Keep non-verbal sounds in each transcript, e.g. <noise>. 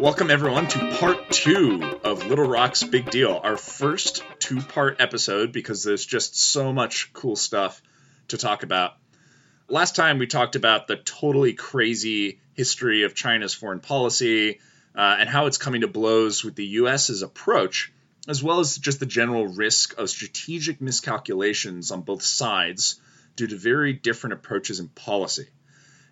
Welcome, everyone, to part two of Little Rock's Big Deal, our first two part episode because there's just so much cool stuff to talk about. Last time we talked about the totally crazy history of China's foreign policy uh, and how it's coming to blows with the US's approach, as well as just the general risk of strategic miscalculations on both sides due to very different approaches in policy.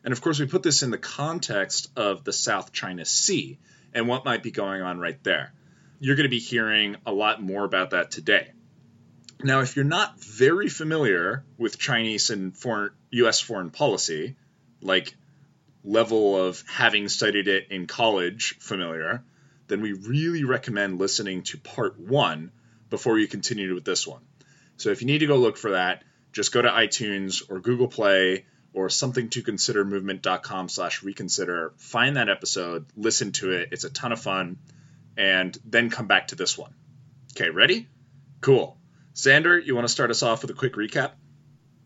And of course, we put this in the context of the South China Sea and what might be going on right there. You're going to be hearing a lot more about that today. Now, if you're not very familiar with Chinese and foreign, U.S. foreign policy, like level of having studied it in college familiar, then we really recommend listening to part one before you continue with this one. So if you need to go look for that, just go to iTunes or Google Play or something to consider movement.com slash reconsider. Find that episode listen to it. It's a ton of fun. And then come back to this one. Okay ready? Cool. Xander, you want to start us off with a quick recap?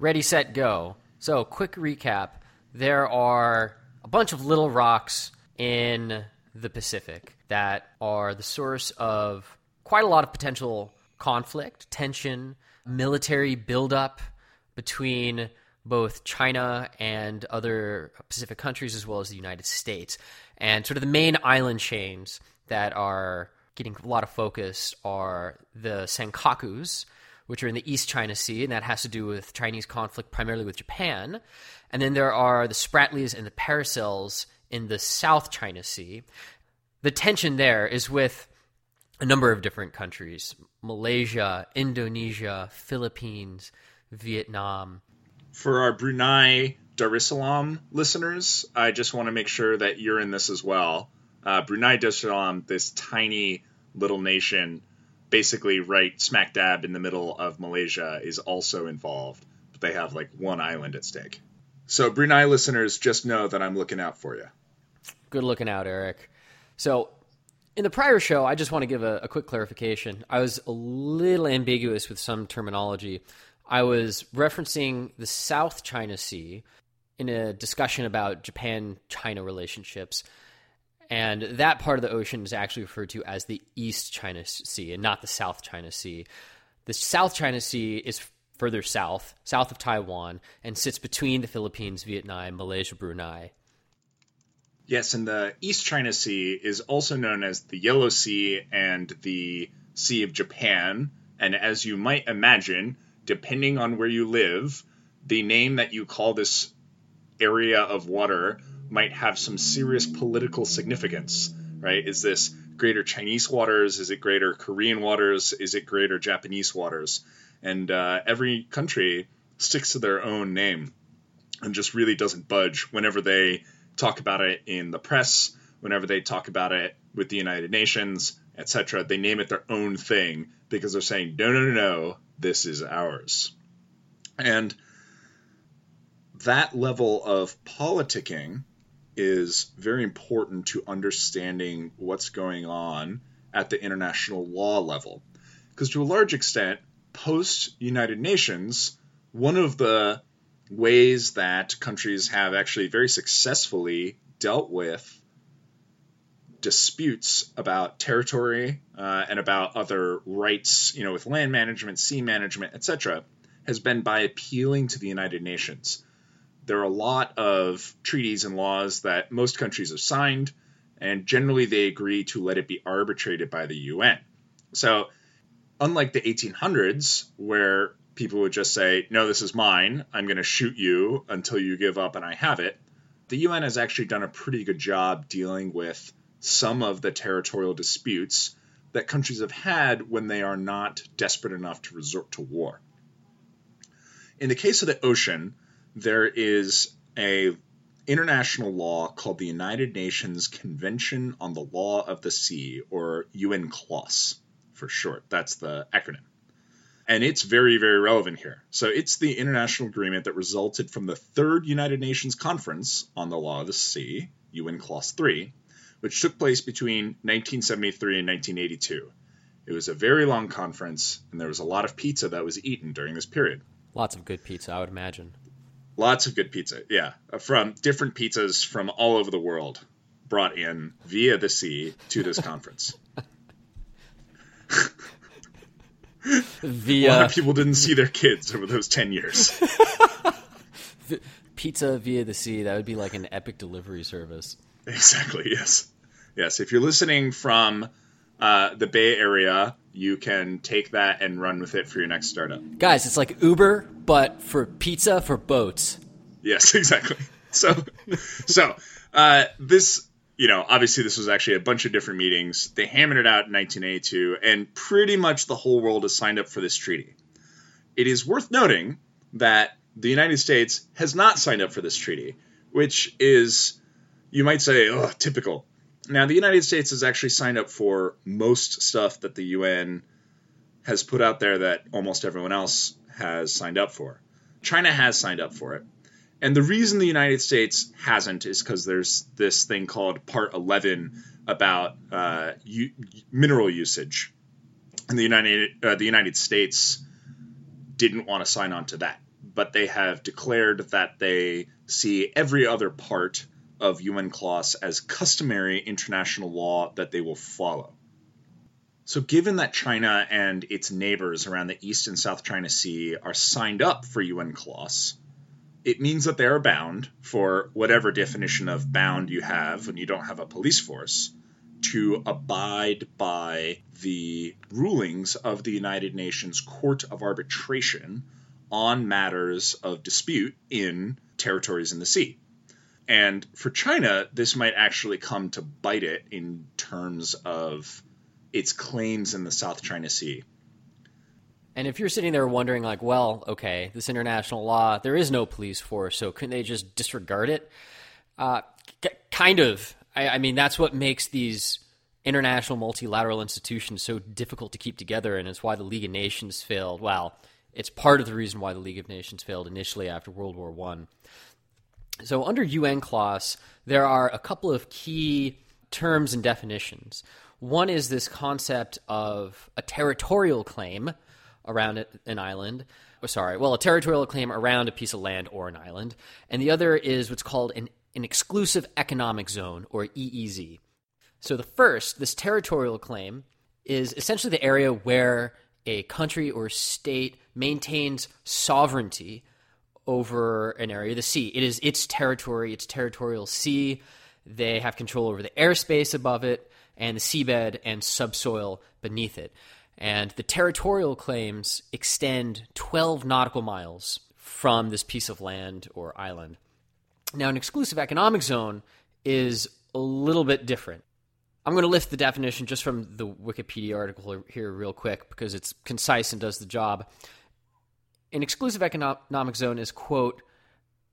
Ready set go. So quick recap. There are a bunch of little rocks in the pacific that are the source of quite a lot of potential conflict tension military buildup between both China and other Pacific countries, as well as the United States. And sort of the main island chains that are getting a lot of focus are the Senkakus, which are in the East China Sea, and that has to do with Chinese conflict primarily with Japan. And then there are the Spratlys and the Paracels in the South China Sea. The tension there is with a number of different countries Malaysia, Indonesia, Philippines, Vietnam for our Brunei Darussalam listeners, I just want to make sure that you're in this as well. Uh, Brunei Darussalam, this tiny little nation, basically right smack dab in the middle of Malaysia, is also involved, but they have like one island at stake. So, Brunei listeners, just know that I'm looking out for you. Good looking out, Eric. So, in the prior show, I just want to give a, a quick clarification. I was a little ambiguous with some terminology. I was referencing the South China Sea in a discussion about Japan China relationships. And that part of the ocean is actually referred to as the East China Sea and not the South China Sea. The South China Sea is further south, south of Taiwan, and sits between the Philippines, Vietnam, Malaysia, Brunei. Yes, and the East China Sea is also known as the Yellow Sea and the Sea of Japan. And as you might imagine, depending on where you live, the name that you call this area of water might have some serious political significance, right? Is this greater Chinese waters? Is it greater Korean waters? Is it greater Japanese waters? And uh, every country sticks to their own name and just really doesn't budge whenever they talk about it in the press, whenever they talk about it with the United Nations, etc. They name it their own thing because they're saying, no, no, no, no, this is ours. And that level of politicking is very important to understanding what's going on at the international law level. Because to a large extent, post United Nations, one of the ways that countries have actually very successfully dealt with disputes about territory uh, and about other rights, you know, with land management, sea management, etc., has been by appealing to the United Nations. There are a lot of treaties and laws that most countries have signed, and generally they agree to let it be arbitrated by the UN. So, unlike the 1800s, where people would just say, No, this is mine, I'm going to shoot you until you give up and I have it, the UN has actually done a pretty good job dealing with some of the territorial disputes that countries have had when they are not desperate enough to resort to war. In the case of the ocean, there is a international law called the United Nations Convention on the Law of the Sea, or UNCLOS for short. That's the acronym. And it's very, very relevant here. So it's the international agreement that resulted from the third United Nations Conference on the Law of the Sea, UNCLOS 3, which took place between 1973 and 1982. It was a very long conference, and there was a lot of pizza that was eaten during this period. Lots of good pizza, I would imagine. Lots of good pizza, yeah, uh, from different pizzas from all over the world brought in via the sea to this <laughs> conference. via a lot of people didn't see their kids over those 10 years. <laughs> <laughs> pizza via the sea, that would be like an epic delivery service. Exactly, yes. Yes, if you're listening from uh, the Bay Area, you can take that and run with it for your next startup. Guys, it's like Uber, but for pizza for boats. Yes, <laughs> exactly. So, so uh, this, you know, obviously this was actually a bunch of different meetings. They hammered it out in 1982, and pretty much the whole world has signed up for this treaty. It is worth noting that the United States has not signed up for this treaty, which is, you might say, typical. Now, the United States has actually signed up for most stuff that the UN has put out there that almost everyone else has signed up for. China has signed up for it. And the reason the United States hasn't is because there's this thing called Part 11 about uh, u- mineral usage. And the United, uh, the United States didn't want to sign on to that. But they have declared that they see every other part of UNCLOS as customary international law that they will follow. So, given that China and its neighbors around the East and South China Sea are signed up for UNCLOS, it means that they are bound, for whatever definition of bound you have when you don't have a police force, to abide by the rulings of the United Nations Court of Arbitration on matters of dispute in territories in the sea. And for China, this might actually come to bite it in terms of its claims in the South China Sea. And if you're sitting there wondering, like, well, okay, this international law, there is no police force, so couldn't they just disregard it? Uh, c- kind of. I, I mean, that's what makes these international multilateral institutions so difficult to keep together, and it's why the League of Nations failed. Well, it's part of the reason why the League of Nations failed initially after World War One. So, under UNCLOS, there are a couple of key terms and definitions. One is this concept of a territorial claim around an island. Oh, sorry, well, a territorial claim around a piece of land or an island. And the other is what's called an, an exclusive economic zone, or EEZ. So, the first, this territorial claim, is essentially the area where a country or state maintains sovereignty over an area of the sea. It is its territory, its territorial sea. They have control over the airspace above it and the seabed and subsoil beneath it. And the territorial claims extend 12 nautical miles from this piece of land or island. Now, an exclusive economic zone is a little bit different. I'm going to lift the definition just from the Wikipedia article here, real quick, because it's concise and does the job. An exclusive economic zone is, quote,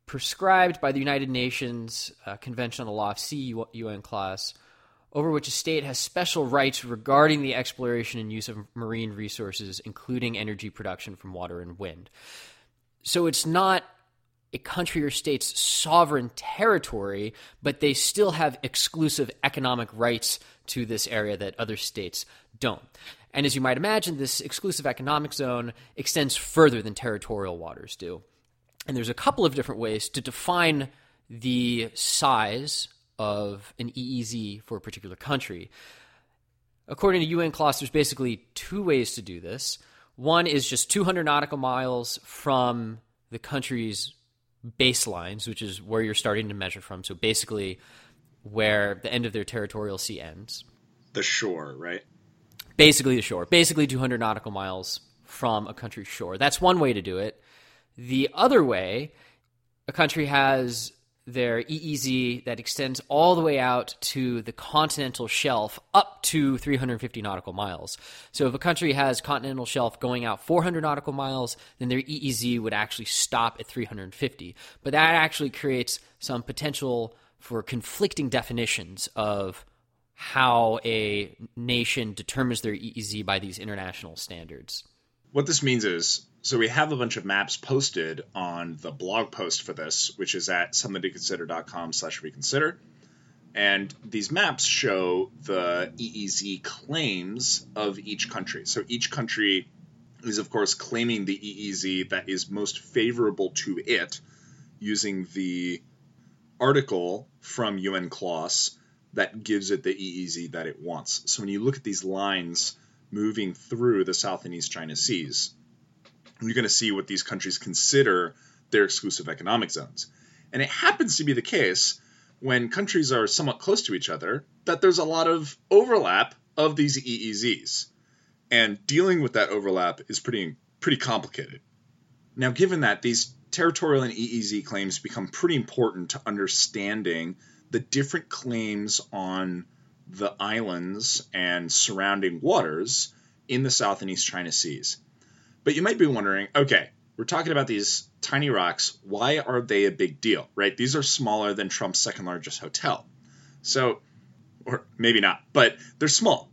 prescribed by the United Nations uh, Convention on the Law of Sea UNCLOS, over which a state has special rights regarding the exploration and use of marine resources, including energy production from water and wind. So it's not a country or state's sovereign territory, but they still have exclusive economic rights to this area that other states don't. And as you might imagine, this exclusive economic zone extends further than territorial waters do. And there's a couple of different ways to define the size of an EEZ for a particular country. According to UNCLOS, there's basically two ways to do this. One is just 200 nautical miles from the country's baselines, which is where you're starting to measure from. So basically, where the end of their territorial sea ends. The shore, right? Basically, the shore. Basically, 200 nautical miles from a country's shore. That's one way to do it. The other way, a country has their EEZ that extends all the way out to the continental shelf up to 350 nautical miles. So if a country has continental shelf going out 400 nautical miles, then their EEZ would actually stop at 350. But that actually creates some potential for conflicting definitions of how a nation determines their EEZ by these international standards. What this means is so we have a bunch of maps posted on the blog post for this, which is at somethingtoconsider.com slash reconsider. And these maps show the EEZ claims of each country. So each country is, of course, claiming the EEZ that is most favorable to it using the article from UNCLOS that gives it the EEZ that it wants. So when you look at these lines moving through the South and East China Seas, you're going to see what these countries consider their exclusive economic zones. And it happens to be the case when countries are somewhat close to each other that there's a lot of overlap of these EEZs. And dealing with that overlap is pretty pretty complicated. Now, given that these territorial and EEZ claims become pretty important to understanding the different claims on the islands and surrounding waters in the South and East China Seas. But you might be wondering okay, we're talking about these tiny rocks. Why are they a big deal, right? These are smaller than Trump's second largest hotel. So, or maybe not, but they're small.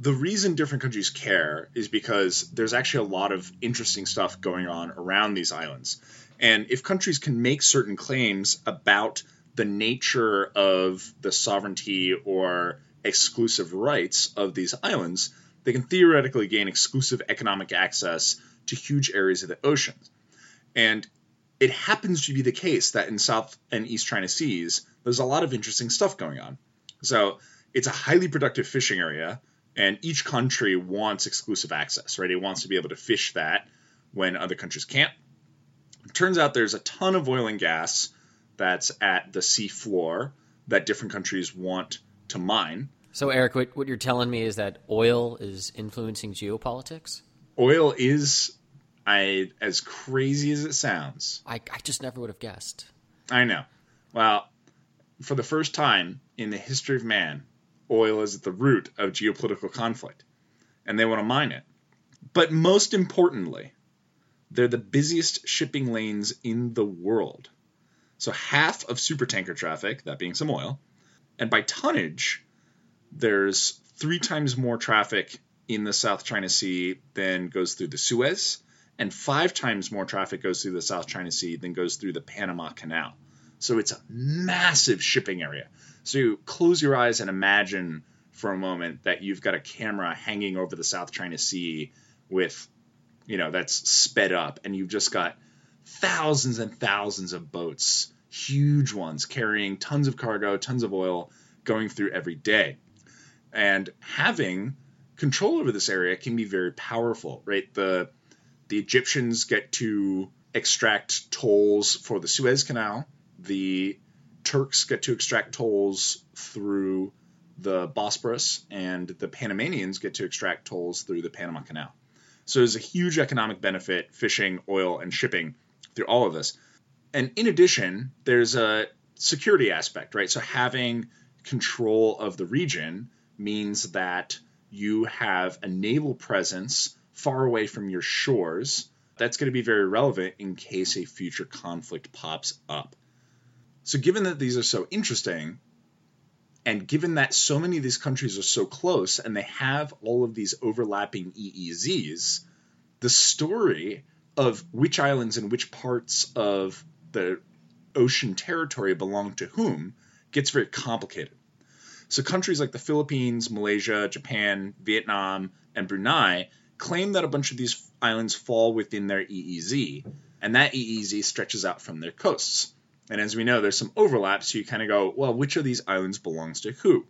The reason different countries care is because there's actually a lot of interesting stuff going on around these islands. And if countries can make certain claims about the nature of the sovereignty or exclusive rights of these islands, they can theoretically gain exclusive economic access to huge areas of the ocean. And it happens to be the case that in South and East China Seas, there's a lot of interesting stuff going on. So it's a highly productive fishing area, and each country wants exclusive access, right? It wants to be able to fish that when other countries can't. It turns out there's a ton of oil and gas that's at the sea floor that different countries want to mine. So, Eric, what, what you're telling me is that oil is influencing geopolitics? Oil is, I as crazy as it sounds. I, I just never would have guessed. I know. Well, for the first time in the history of man, oil is at the root of geopolitical conflict, and they want to mine it. But most importantly, they're the busiest shipping lanes in the world. So half of supertanker traffic, that being some oil, and by tonnage, there's three times more traffic in the South China Sea than goes through the Suez, and five times more traffic goes through the South China Sea than goes through the Panama Canal. So it's a massive shipping area. So you close your eyes and imagine for a moment that you've got a camera hanging over the South China Sea with, you know, that's sped up, and you've just got thousands and thousands of boats, huge ones, carrying tons of cargo, tons of oil going through every day. And having control over this area can be very powerful, right? The the Egyptians get to extract tolls for the Suez Canal. The Turks get to extract tolls through the Bosporus, and the Panamanians get to extract tolls through the Panama Canal. So there's a huge economic benefit fishing, oil, and shipping through all of this. And in addition, there's a security aspect, right? So having control of the region means that you have a naval presence far away from your shores. That's going to be very relevant in case a future conflict pops up. So, given that these are so interesting, and given that so many of these countries are so close and they have all of these overlapping EEZs, the story of which islands and which parts of the ocean territory belong to whom gets very complicated. So countries like the Philippines, Malaysia, Japan, Vietnam, and Brunei claim that a bunch of these islands fall within their EEZ, and that EEZ stretches out from their coasts. And as we know, there's some overlap, so you kind of go, well, which of these islands belongs to who?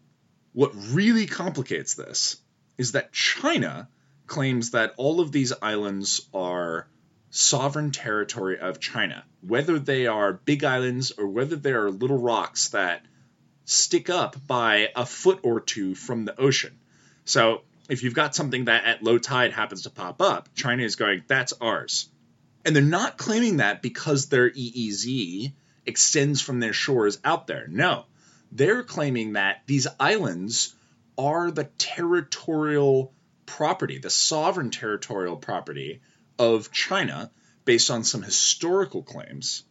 What really complicates this is that China claims that all of these islands are sovereign territory of China, whether they are big islands or whether they are little rocks that stick up by a foot or two from the ocean. So if you've got something that at low tide happens to pop up, China is going, that's ours. And they're not claiming that because their EEZ extends from their shores out there. No, they're claiming that these islands are the territorial property, the sovereign territorial property of China based on some historical claims.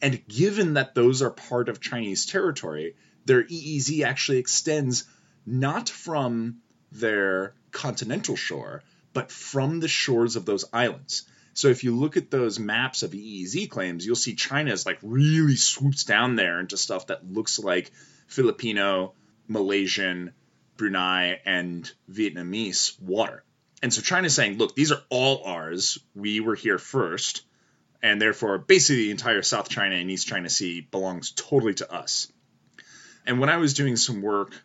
And given that those are part of Chinese territory, their EEZ actually extends not from their continental shore, but from the shores of those islands. So if you look at those maps of EEZ claims, you'll see China's like really swoops down there into stuff that looks like Filipino, Malaysian, Brunei, and Vietnamese water. And so China's saying, look, these are all ours. We were here first. And therefore, basically, the entire South China and East China Sea belongs totally to us. And when I was doing some work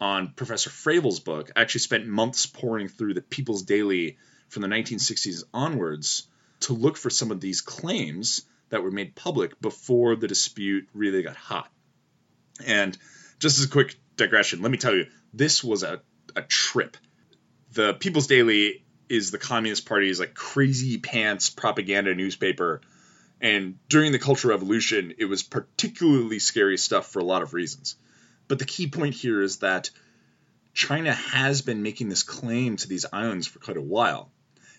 on Professor Fravel's book, I actually spent months pouring through the People's Daily from the 1960s onwards to look for some of these claims that were made public before the dispute really got hot. And just as a quick digression, let me tell you, this was a, a trip. The People's Daily is the Communist Party's like crazy pants propaganda newspaper. And during the Cultural Revolution, it was particularly scary stuff for a lot of reasons. But the key point here is that China has been making this claim to these islands for quite a while.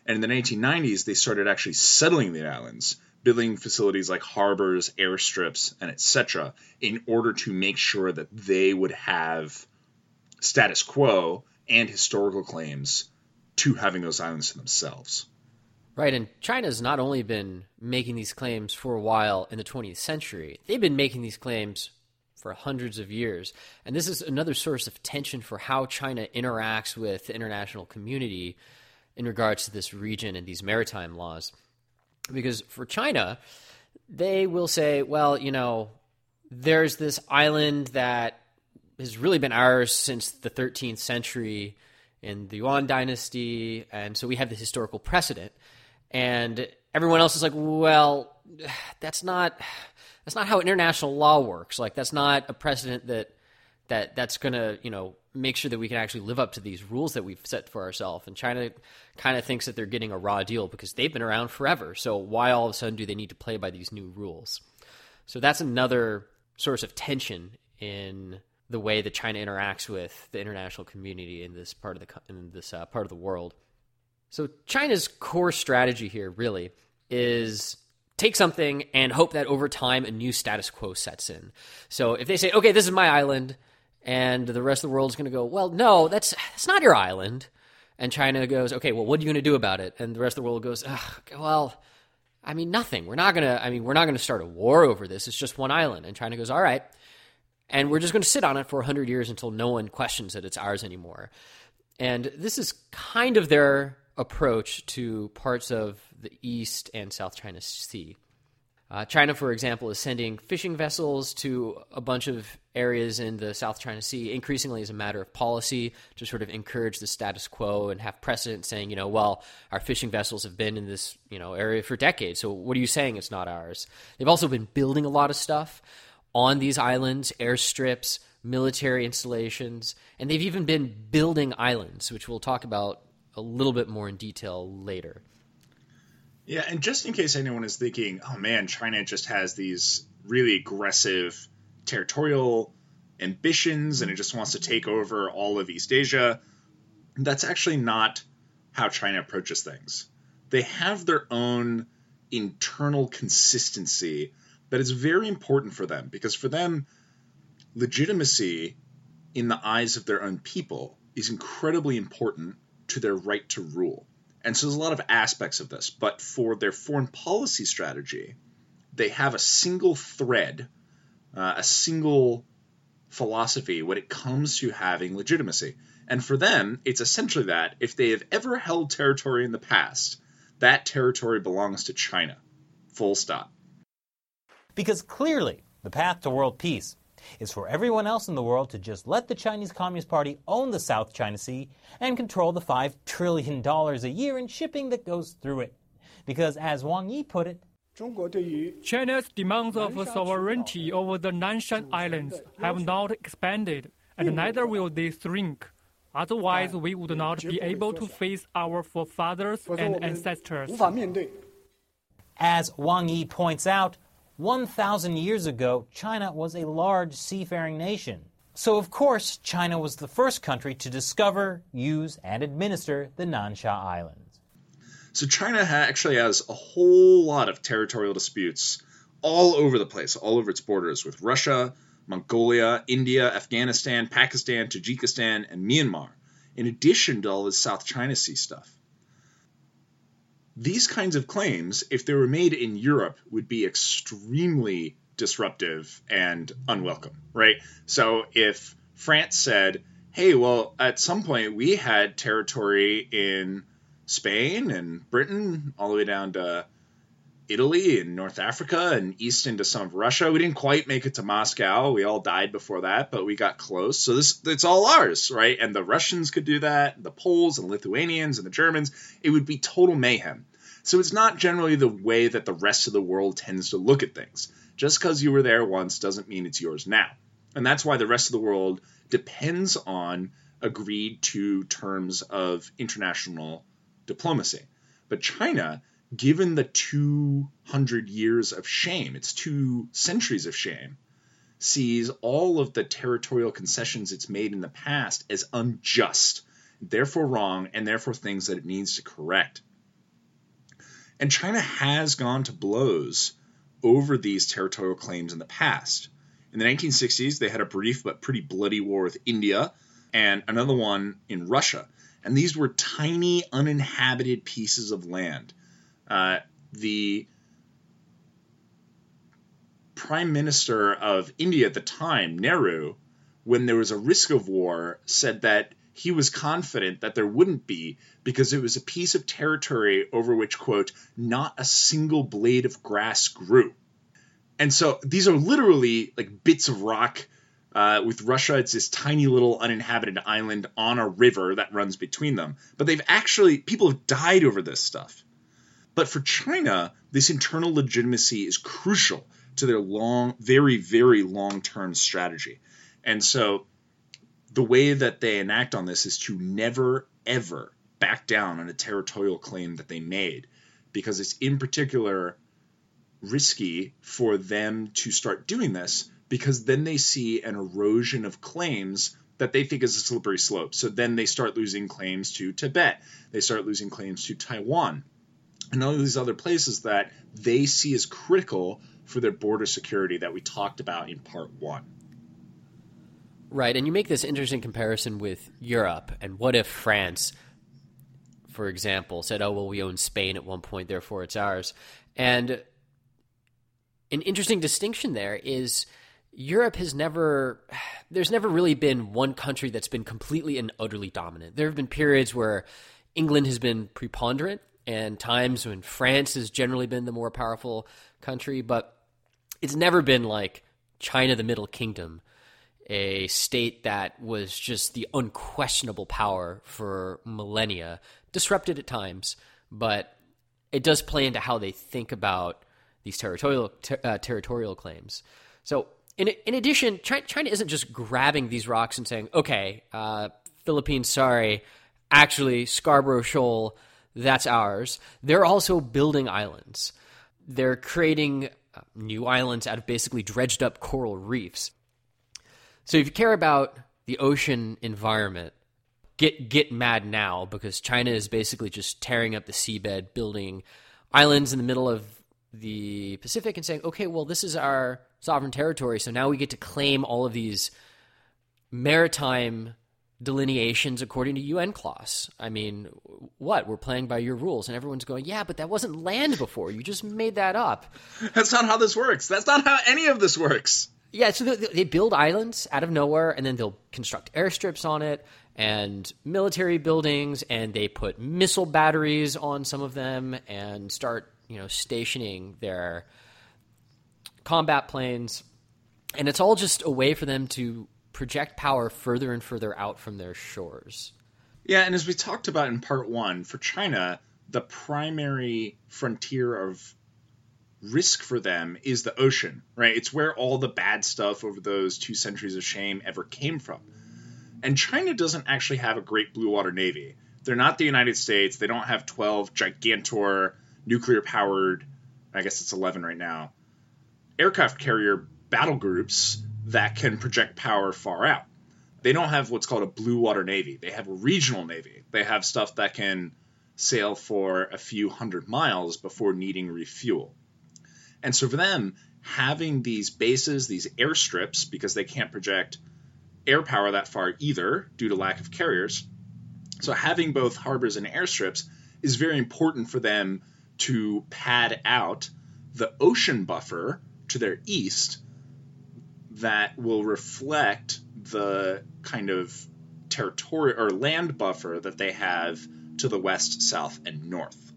And in the 1990s, they started actually settling the islands, building facilities like harbors, airstrips, and etc., in order to make sure that they would have status quo and historical claims to having those islands to themselves. Right, and China's not only been making these claims for a while in the 20th century, they've been making these claims for hundreds of years. And this is another source of tension for how China interacts with the international community in regards to this region and these maritime laws. Because for China, they will say, well, you know, there's this island that has really been ours since the 13th century in the Yuan dynasty, and so we have the historical precedent. And everyone else is like, well, that's not that's not how international law works. Like that's not a precedent that that that's going to you know make sure that we can actually live up to these rules that we've set for ourselves. And China kind of thinks that they're getting a raw deal because they've been around forever. So why all of a sudden do they need to play by these new rules? So that's another source of tension in the way that China interacts with the international community in this part of the in this uh, part of the world. So China's core strategy here really is take something and hope that over time a new status quo sets in. So if they say, "Okay, this is my island," and the rest of the world is going to go, "Well, no, that's that's not your island," and China goes, "Okay, well, what are you going to do about it?" And the rest of the world goes, "Well." I mean, nothing. We're not gonna. I mean, we're not gonna start a war over this. It's just one island. And China goes, all right, and we're just going to sit on it for 100 years until no one questions that it's ours anymore. And this is kind of their approach to parts of the East and South China Sea. Uh, China, for example, is sending fishing vessels to a bunch of areas in the South China Sea, increasingly as a matter of policy to sort of encourage the status quo and have precedent saying, you know, well, our fishing vessels have been in this, you know, area for decades. So what are you saying it's not ours? They've also been building a lot of stuff on these islands, airstrips, military installations, and they've even been building islands, which we'll talk about a little bit more in detail later. Yeah, and just in case anyone is thinking, oh man, China just has these really aggressive territorial ambitions and it just wants to take over all of East Asia, that's actually not how China approaches things. They have their own internal consistency that is very important for them because for them, legitimacy in the eyes of their own people is incredibly important to their right to rule. And so there's a lot of aspects of this, but for their foreign policy strategy, they have a single thread, uh, a single philosophy when it comes to having legitimacy. And for them, it's essentially that if they have ever held territory in the past, that territory belongs to China. Full stop. Because clearly, The path to world peace is for everyone else in the world to just let the Chinese Communist Party own the South China Sea and control the $5 trillion a year in shipping that goes through it. Because, as Wang Yi put it, China's demands of sovereignty over the Nansha Islands have not expanded, and neither will they shrink. Otherwise, we would not be able to face our forefathers and ancestors. As Wang Yi points out, 1,000 years ago, China was a large seafaring nation. So, of course, China was the first country to discover, use, and administer the Nansha Islands. So China actually has a whole lot of territorial disputes all over the place, all over its borders with Russia, Mongolia, India, Afghanistan, Pakistan, Tajikistan, and Myanmar, in addition to all this South China Sea stuff. These kinds of claims, if they were made in Europe, would be extremely disruptive and unwelcome, right? So if France said, hey, well, at some point we had territory in Spain and Britain, all the way down to Italy and North Africa and east into some of Russia. We didn't quite make it to Moscow. We all died before that, but we got close. So this it's all ours, right? And the Russians could do that, the Poles and Lithuanians and the Germans. It would be total mayhem. So it's not generally the way that the rest of the world tends to look at things. Just because you were there once doesn't mean it's yours now. And that's why the rest of the world depends on agreed to terms of international diplomacy. But China, given the 200 years of shame, its two centuries of shame, sees all of the territorial concessions it's made in the past as unjust, therefore wrong, and therefore things that it needs to correct. And China has gone to blows over these territorial claims in the past. In the 1960s, they had a brief but pretty bloody war with India and another one in Russia and these were tiny uninhabited pieces of land. Uh, the prime minister of India at the time, Nehru, when there was a risk of war, said that he was confident that there wouldn't be because it was a piece of territory over which, quote, not a single blade of grass grew. And so these are literally like bits of rock uh, with Russia, it's this tiny little uninhabited island on a river that runs between them. But they've actually, people have died over this stuff. But for China, this internal legitimacy is crucial to their long, very, very long term strategy. And so the way that they enact on this is to never, ever back down on a territorial claim that they made, because it's in particular risky for them to start doing this because then they see an erosion of claims that they think is a slippery slope. So then they start losing claims to Tibet, they start losing claims to Taiwan, and all these other places that they see as critical for their border security that we talked about in part one. Right, and you make this interesting comparison with Europe, and what if France, for example, said, "Oh well, we own Spain at one point, therefore it's ours," and an interesting distinction there is Europe has never, there's never really been one country that's been completely and utterly dominant. There have been periods where England has been preponderant and times when France has generally been the more powerful country, but it's never been like China, the Middle Kingdom, a state that was just the unquestionable power for millennia, disrupted at times, but it does play into how they think about these territorial ter- uh, territorial claims. So in, in addition, China isn't just grabbing these rocks and saying, okay, uh, Philippines, sorry, actually, Scarborough Shoal, that's ours. They're also building islands. They're creating uh, new islands out of basically dredged up coral reefs. So if you care about the ocean environment, get get mad now because China is basically just tearing up the seabed, building islands in the middle of the Pacific and saying, okay, well, this is our sovereign territory. So now we get to claim all of these maritime delineations according to UNCLOS. I mean, what? We're playing by your rules. And everyone's going, yeah, but that wasn't land before. You just made that up. That's not how this works. That's not how any of this works. Yeah, so they build islands out of nowhere and then they'll construct airstrips on it and military buildings and they put missile batteries on some of them and start, you know, stationing their combat planes. And it's all just a way for them to project power further and further out from their shores. Yeah, and as we talked about in part one, for China, the primary frontier of risk for them is the ocean, right? It's where all the bad stuff over those two centuries of shame ever came from. And China doesn't actually have a great blue water navy. They're not the United States. They don't have 12 gigantor nuclear powered, I guess it's 11 right now, aircraft carrier battle groups that can project power far out. They don't have what's called a blue water navy. They have a regional navy. They have stuff that can sail for a few hundred miles before needing refuel. And so for them, having these bases, these airstrips, because they can't project air power that far either due to lack of carriers. So having both harbors and airstrips is very important for them to pad out the ocean buffer to their east that will reflect the kind of territorial or land buffer that they have to the west, south, and north.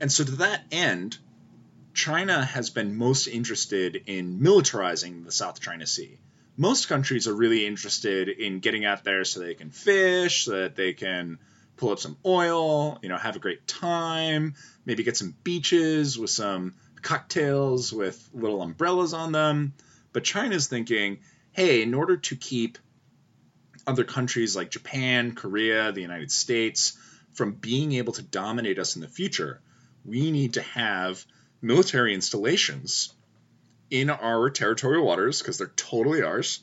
And so, to that end, China has been most interested in militarizing the South China Sea. Most countries are really interested in getting out there so they can fish, so that they can pull up some oil, you know, have a great time, maybe get some beaches with some cocktails with little umbrellas on them. But China's thinking, hey, in order to keep other countries like Japan, Korea, the United States from being able to dominate us in the future, we need to have military installations in our territorial waters because they're totally ours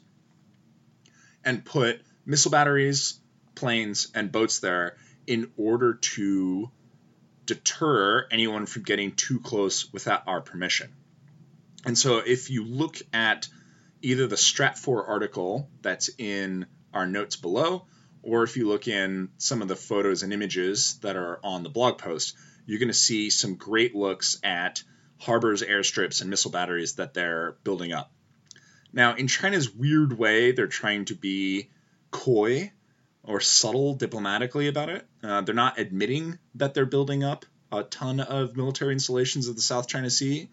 and put missile batteries, planes, and boats there in order to deter anyone from getting too close without our permission. And so if you look at either the Stratfor article that's in our notes below, or if you look in some of the photos and images that are on the blog post, you're going to see some great looks at harbors, airstrips, and missile batteries that they're building up. Now, in China's weird way, they're trying to be coy or subtle diplomatically about it. Uh, they're not admitting that they're building up a ton of military installations of the South China Sea.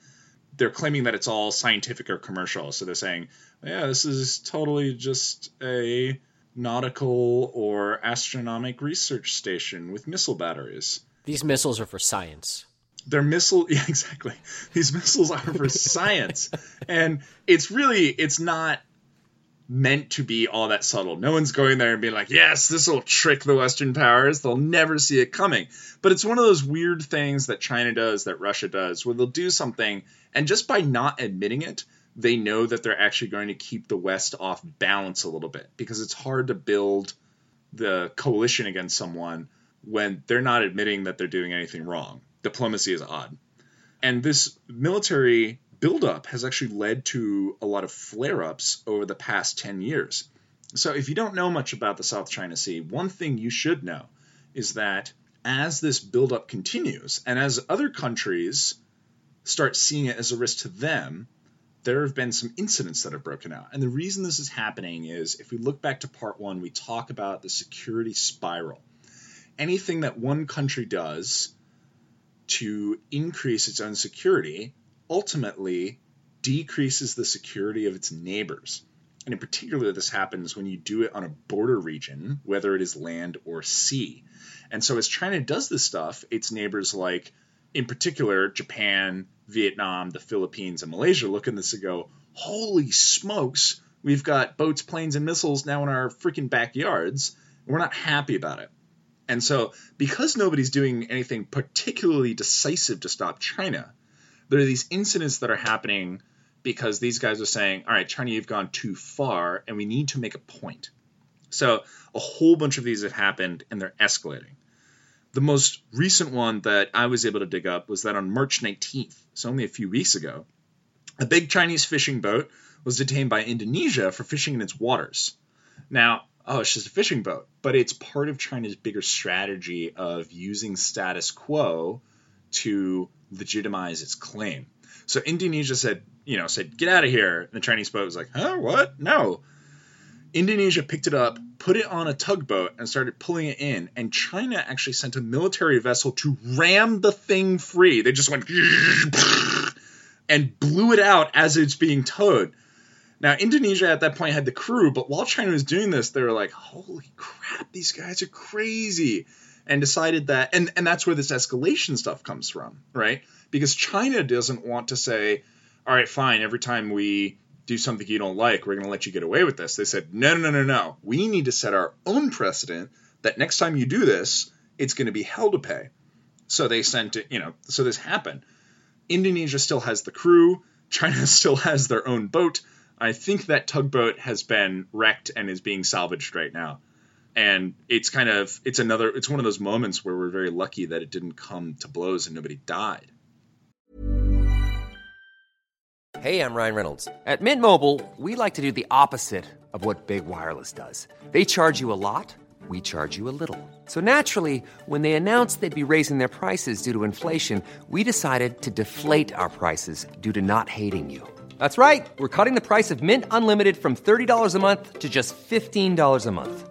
They're claiming that it's all scientific or commercial. So they're saying, yeah, this is totally just a nautical or astronomic research station with missile batteries. These missiles are for science. They're missile <laughs> yeah, exactly. These missiles are for science. And it's really it's not meant to be all that subtle. No one's going there and being like, yes, this will trick the Western powers. They'll never see it coming. But it's one of those weird things that China does, that Russia does, where they'll do something, and just by not admitting it, they know that they're actually going to keep the West off balance a little bit because it's hard to build the coalition against someone when they're not admitting that they're doing anything wrong. Diplomacy is odd. And this military buildup has actually led to a lot of flare ups over the past 10 years. So, if you don't know much about the South China Sea, one thing you should know is that as this buildup continues and as other countries start seeing it as a risk to them, there have been some incidents that have broken out. And the reason this is happening is if we look back to part one, we talk about the security spiral. Anything that one country does to increase its own security ultimately decreases the security of its neighbors. And in particular, this happens when you do it on a border region, whether it is land or sea. And so, as China does this stuff, its neighbors, like in particular Japan, Vietnam, the Philippines, and Malaysia, look at this and go, Holy smokes, we've got boats, planes, and missiles now in our freaking backyards. And we're not happy about it. And so, because nobody's doing anything particularly decisive to stop China, there are these incidents that are happening because these guys are saying, all right, China, you've gone too far, and we need to make a point. So a whole bunch of these have happened, and they're escalating. The most recent one that I was able to dig up was that on March 19th, so only a few weeks ago, a big Chinese fishing boat was detained by Indonesia for fishing in its waters. Now, oh, it's just a fishing boat, but it's part of China's bigger strategy of using status quo to legitimize its claim. So Indonesia said, you know, said, get out of here. And the Chinese boat was like, huh, what? No. Indonesia picked it up, put it on a tugboat, and started pulling it in. And China actually sent a military vessel to ram the thing free. They just went <laughs> and blew it out as it's being towed. Now, Indonesia at that point had the crew, but while China was doing this, they were like, holy crap, these guys are crazy. And decided that, and, and that's where this escalation stuff comes from, right? Because China doesn't want to say, all right, fine, every time we do something you don't like, we're going to let you get away with this. They said, no, no, no, no, no. We need to set our own precedent that next time you do this, it's going to be hell to pay. So they sent it, you know, so this happened. Indonesia still has the crew. China <laughs> still has their own boat. I think that tugboat has been wrecked and is being salvaged right now. And it's kind of it's another it's one of those moments where we're very lucky that it didn't come to blows and nobody died. Hey, I'm Ryan Reynolds. At Mint Mobile, we like to do the opposite of what Big Wireless does. They charge you a lot, we charge you a little. So naturally, when they announced they'd be raising their prices due to inflation, we decided to deflate our prices due to not hating you. That's right. We're cutting the price of Mint Unlimited from $30 a month to just $15 a month.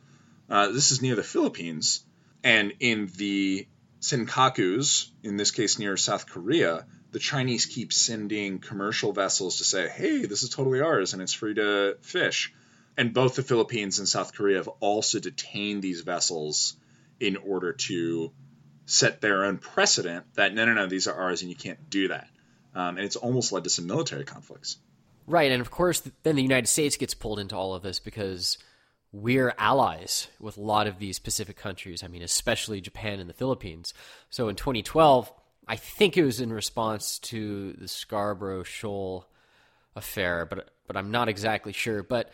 uh, this is near the Philippines, and in the Senkakus, in this case near South Korea, the Chinese keep sending commercial vessels to say, "Hey, this is totally ours, and it's free to fish." And both the Philippines and South Korea have also detained these vessels in order to set their own precedent that no, no, no, these are ours, and you can't do that. Um, and it's almost led to some military conflicts. Right, and of course, then the United States gets pulled into all of this because we're allies with a lot of these Pacific countries. I mean, especially Japan and the Philippines. So in 2012, I think it was in response to the Scarborough Shoal affair, but but I'm not exactly sure. But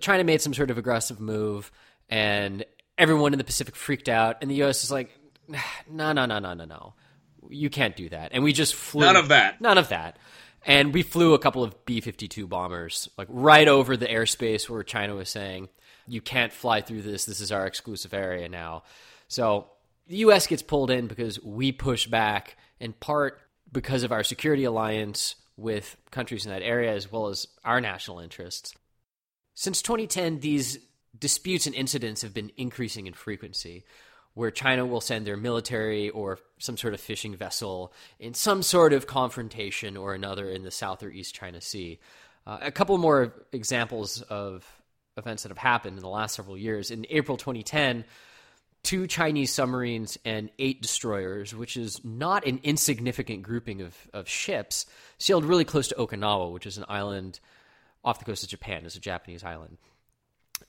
China made some sort of aggressive move, and everyone in the Pacific freaked out, and the U.S. is like, no, no, no, no, no, no, you can't do that. And we just flew none of that, none of that. And we flew a couple of B 52 bombers, like right over the airspace where China was saying, you can't fly through this. This is our exclusive area now. So the U.S. gets pulled in because we push back, in part because of our security alliance with countries in that area, as well as our national interests. Since 2010, these disputes and incidents have been increasing in frequency, where China will send their military or some sort of fishing vessel in some sort of confrontation or another in the South or East China Sea. Uh, a couple more examples of events that have happened in the last several years. In April 2010, two Chinese submarines and eight destroyers, which is not an insignificant grouping of, of ships, sailed really close to Okinawa, which is an island off the coast of Japan. It's a Japanese island.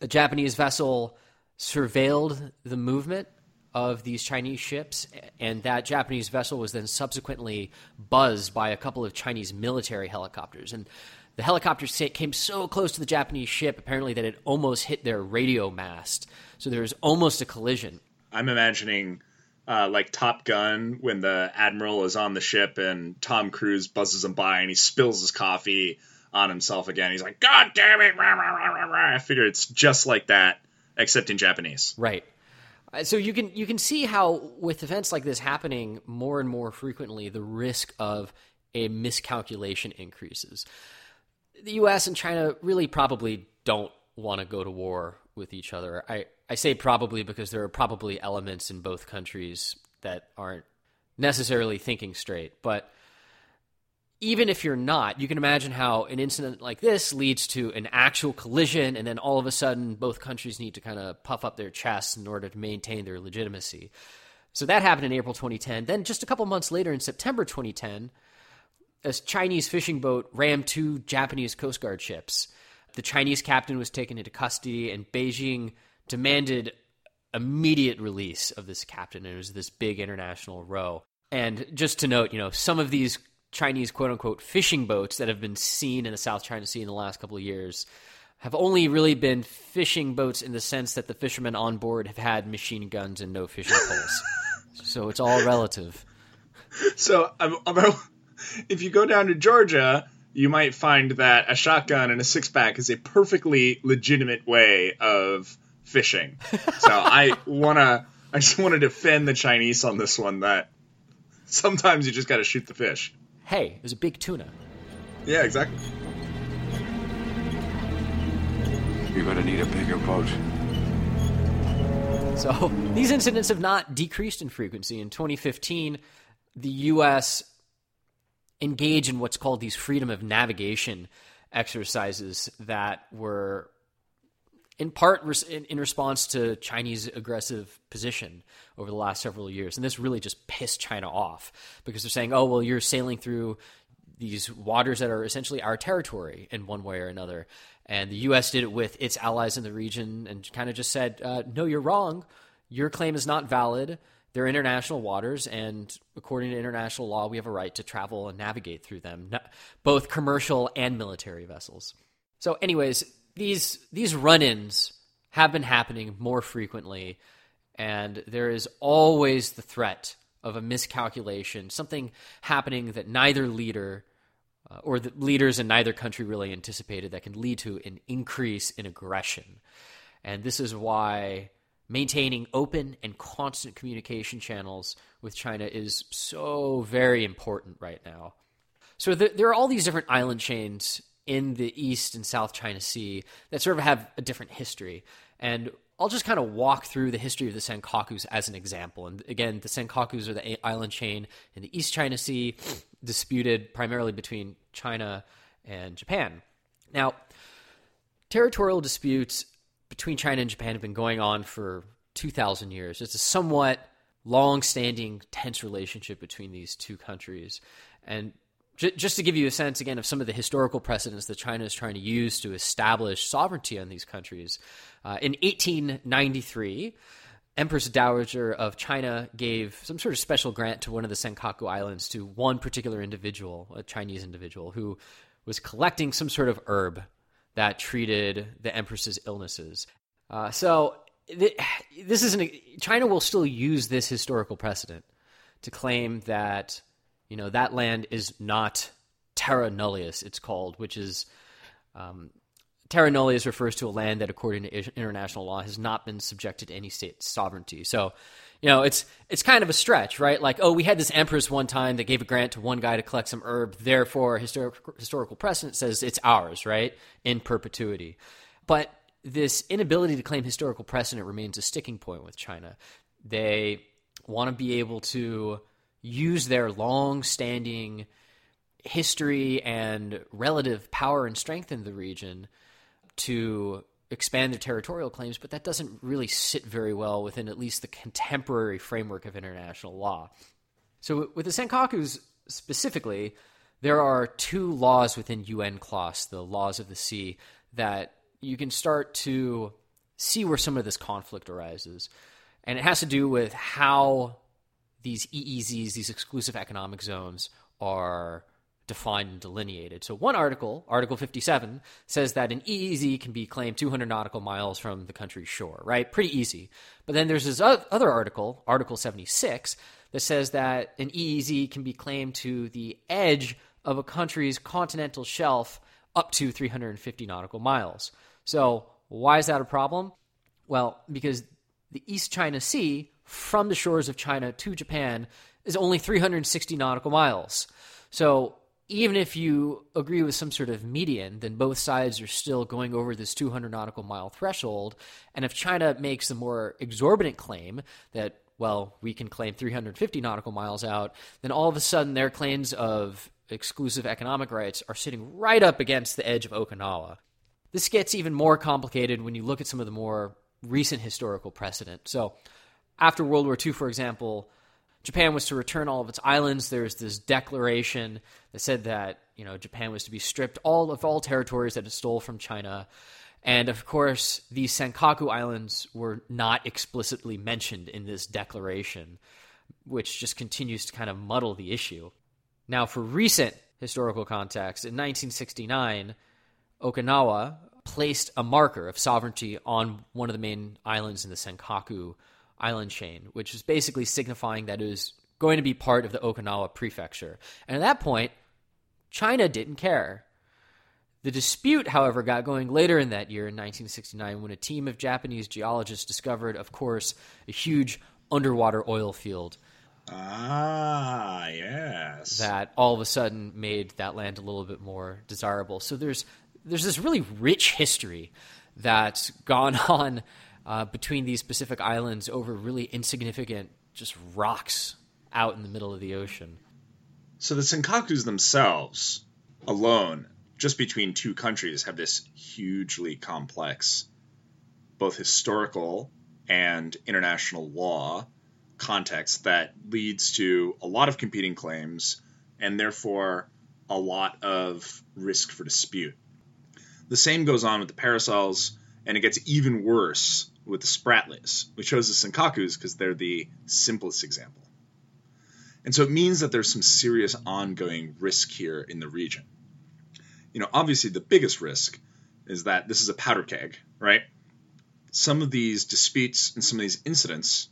A Japanese vessel surveilled the movement of these Chinese ships, and that Japanese vessel was then subsequently buzzed by a couple of Chinese military helicopters. And the helicopter came so close to the Japanese ship, apparently, that it almost hit their radio mast. So there was almost a collision. I'm imagining uh, like Top Gun when the admiral is on the ship and Tom Cruise buzzes him by and he spills his coffee on himself again. He's like, "God damn it!" I figure it's just like that, except in Japanese. Right. Uh, so you can you can see how with events like this happening more and more frequently, the risk of a miscalculation increases the U.S. and China really probably don't want to go to war with each other. I, I say probably because there are probably elements in both countries that aren't necessarily thinking straight. But even if you're not, you can imagine how an incident like this leads to an actual collision, and then all of a sudden, both countries need to kind of puff up their chests in order to maintain their legitimacy. So that happened in April 2010. Then, just a couple months later, in September 2010, a Chinese fishing boat rammed two Japanese Coast Guard ships. The Chinese captain was taken into custody, and Beijing demanded immediate release of this captain. And it was this big international row. And just to note, you know, some of these Chinese quote unquote fishing boats that have been seen in the South China Sea in the last couple of years, have only really been fishing boats in the sense that the fishermen on board have had machine guns and no fishing poles. <laughs> so it's all relative. So, I'm, I'm, if you go down to Georgia, you might find that a shotgun and a six pack is a perfectly legitimate way of fishing. So I wanna, I just want to defend the Chinese on this one. That sometimes you just got to shoot the fish. Hey, there's a big tuna. Yeah, exactly. You're gonna need a bigger boat. So these incidents have not decreased in frequency. In 2015, the U.S. engaged in what's called these freedom of navigation exercises that were in part in response to Chinese aggressive position over the last several years. And this really just pissed China off because they're saying, oh, well, you're sailing through these waters that are essentially our territory in one way or another. And the U.S. did it with its allies in the region and kind of just said, uh, no, you're wrong. Your claim is not valid. They're international waters, and according to international law, we have a right to travel and navigate through them, both commercial and military vessels. So, anyways, these these run-ins have been happening more frequently, and there is always the threat of a miscalculation, something happening that neither leader uh, or the leaders in neither country really anticipated that can lead to an increase in aggression. And this is why maintaining open and constant communication channels with China is so very important right now. So there are all these different island chains in the East and South China Sea that sort of have a different history. And I'll just kind of walk through the history of the Senkakus as an example. And again, the Senkakus are the island chain in the East China Sea, <sniffs> disputed primarily between China and Japan. Now, territorial disputes between China and Japan have been going on for 2,000 years. It's a somewhat long standing, tense relationship between these two countries. And just to give you a sense again of some of the historical precedents that China is trying to use to establish sovereignty on these countries, uh, in 1893, Empress Dowager of China gave some sort of special grant to one of the Senkaku Islands to one particular individual, a Chinese individual, who was collecting some sort of herb that treated the Empress's illnesses. Uh, so th- this is an China will still use this historical precedent to claim that you know that land is not terra nullius. It's called, which is um, terra nullius refers to a land that, according to international law, has not been subjected to any state sovereignty. So, you know, it's it's kind of a stretch, right? Like, oh, we had this empress one time that gave a grant to one guy to collect some herb. Therefore, historical historical precedent says it's ours, right, in perpetuity. But this inability to claim historical precedent remains a sticking point with China. They want to be able to use their long-standing history and relative power and strength in the region to expand their territorial claims, but that doesn't really sit very well within at least the contemporary framework of international law. So, with the Senkakus specifically, there are two laws within UNCLOS, the laws of the sea, that you can start to see where some of this conflict arises. And it has to do with how these EEZs, these exclusive economic zones, are defined and delineated. So, one article, Article 57, says that an EEZ can be claimed 200 nautical miles from the country's shore, right? Pretty easy. But then there's this other article, Article 76, that says that an EEZ can be claimed to the edge of a country's continental shelf up to 350 nautical miles. So, why is that a problem? Well, because the East China Sea, from the shores of China to Japan, is only 360 nautical miles. So, even if you agree with some sort of median, then both sides are still going over this 200 nautical mile threshold. And if China makes a more exorbitant claim that, well, we can claim 350 nautical miles out, then all of a sudden their claims of exclusive economic rights are sitting right up against the edge of Okinawa. This gets even more complicated when you look at some of the more recent historical precedent. So, after World War II, for example, Japan was to return all of its islands. there was this declaration that said that you know Japan was to be stripped all of all territories that it stole from China, and of course the Senkaku Islands were not explicitly mentioned in this declaration, which just continues to kind of muddle the issue. Now, for recent historical context, in 1969, Okinawa, placed a marker of sovereignty on one of the main islands in the Senkaku island chain, which is basically signifying that it was going to be part of the Okinawa prefecture. And at that point, China didn't care. The dispute, however, got going later in that year in 1969 when a team of Japanese geologists discovered, of course, a huge underwater oil field. Ah, yes. That all of a sudden made that land a little bit more desirable. So there's there's this really rich history that's gone <laughs> on uh, between these Pacific islands over really insignificant just rocks out in the middle of the ocean. So the Senkakus themselves, alone, just between two countries, have this hugely complex, both historical and international law context that leads to a lot of competing claims and therefore a lot of risk for dispute. The same goes on with the Paracels, and it gets even worse with the Spratlys. We chose the Senkakus because they're the simplest example. And so it means that there's some serious ongoing risk here in the region. You know, obviously the biggest risk is that this is a powder keg, right? Some of these disputes and some of these incidents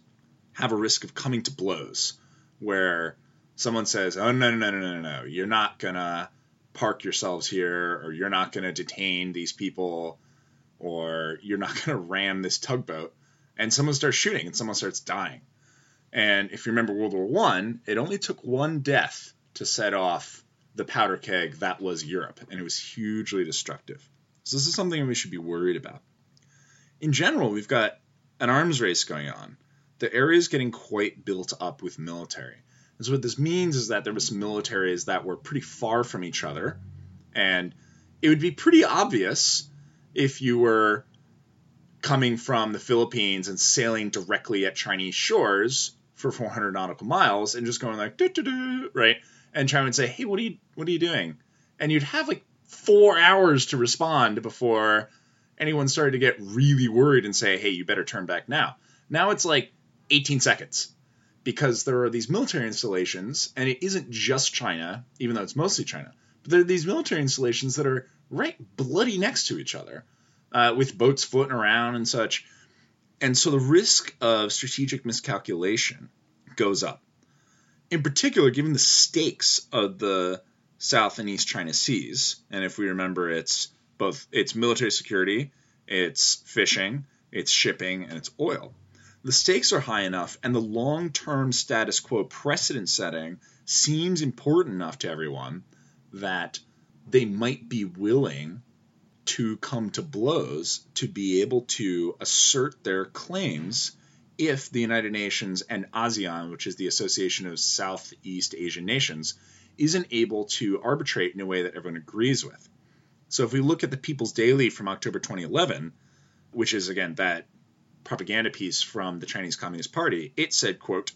have a risk of coming to blows where someone says, "Oh no, no, no, no, no, no. You're not going to park yourselves here or you're not going to detain these people or you're not <laughs> going to ram this tugboat." And someone starts shooting and someone starts dying and if you remember World War One, it only took one death to set off the powder keg that was Europe, and it was hugely destructive. So this is something we should be worried about. In general, we've got an arms race going on. The area is getting quite built up with military. And so what this means is that there were some militaries that were pretty far from each other, and it would be pretty obvious if you were coming from the Philippines and sailing directly at Chinese shores for 400 nautical miles and just going like doo doo doo, right? And China would say, "Hey, what are you what are you doing?" And you'd have like four hours to respond before anyone started to get really worried and say, "Hey, you better turn back now." Now it's like 18 seconds because there are these military installations, and it isn't just China, even though it's mostly China. There are these military installations that are right bloody next to each other, uh, with boats floating around and such. And so the risk of strategic miscalculation goes up. In particular, given the stakes of the South and East China Seas, and if we remember, it's both it's military security, it's fishing, it's shipping, and it's oil. The stakes are high enough, and the long-term status quo precedent setting seems important enough to everyone that they might be willing to come to blows to be able to assert their claims if the United Nations and ASEAN, which is the Association of Southeast Asian Nations, isn't able to arbitrate in a way that everyone agrees with. So if we look at the People's Daily from October 2011, which is again that propaganda piece from the Chinese Communist Party, it said, quote,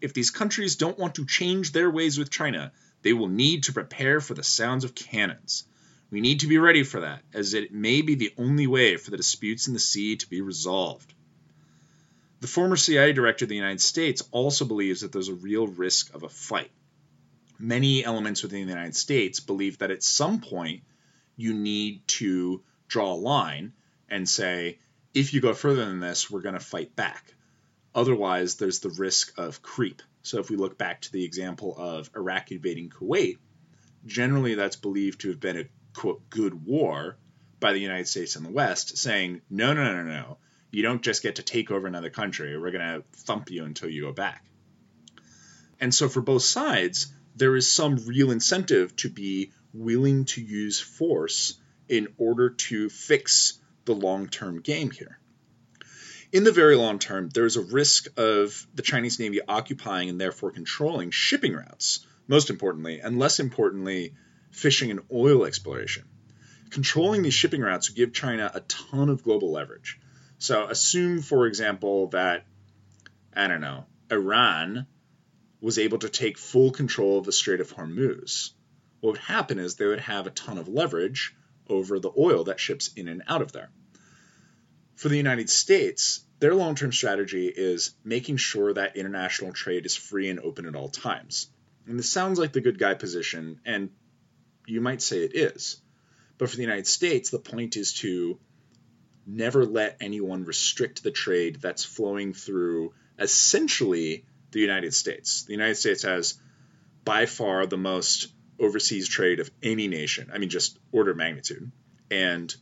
if these countries don't want to change their ways with China, they will need to prepare for the sounds of cannons. We need to be ready for that, as it may be the only way for the disputes in the sea to be resolved. The former CIA director of the United States also believes that there's a real risk of a fight. Many elements within the United States believe that at some point you need to draw a line and say, if you go further than this, we're going to fight back. Otherwise, there's the risk of creep. So if we look back to the example of Iraq invading Kuwait, generally that's believed to have been a quote good war by the United States and the West, saying no, no, no, no, you don't just get to take over another country. We're going to thump you until you go back. And so for both sides, there is some real incentive to be willing to use force in order to fix the long-term game here. In the very long term, there is a risk of the Chinese Navy occupying and therefore controlling shipping routes, most importantly, and less importantly, fishing and oil exploration. Controlling these shipping routes would give China a ton of global leverage. So assume, for example, that, I don't know, Iran was able to take full control of the Strait of Hormuz. What would happen is they would have a ton of leverage over the oil that ships in and out of there. For the United States, their long term strategy is making sure that international trade is free and open at all times. And this sounds like the good guy position, and you might say it is. But for the United States, the point is to never let anyone restrict the trade that's flowing through essentially the United States. The United States has by far the most overseas trade of any nation. I mean, just order of magnitude. And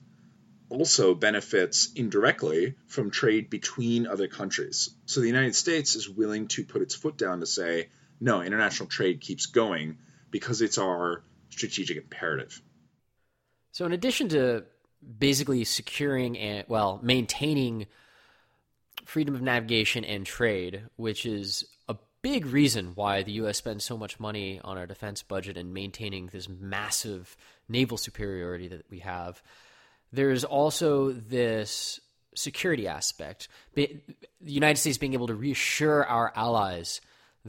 also benefits indirectly from trade between other countries. So the United States is willing to put its foot down to say, no, international trade keeps going because it's our strategic imperative. So, in addition to basically securing and, well, maintaining freedom of navigation and trade, which is a big reason why the U.S. spends so much money on our defense budget and maintaining this massive naval superiority that we have there's also this security aspect. The United States being able to reassure our allies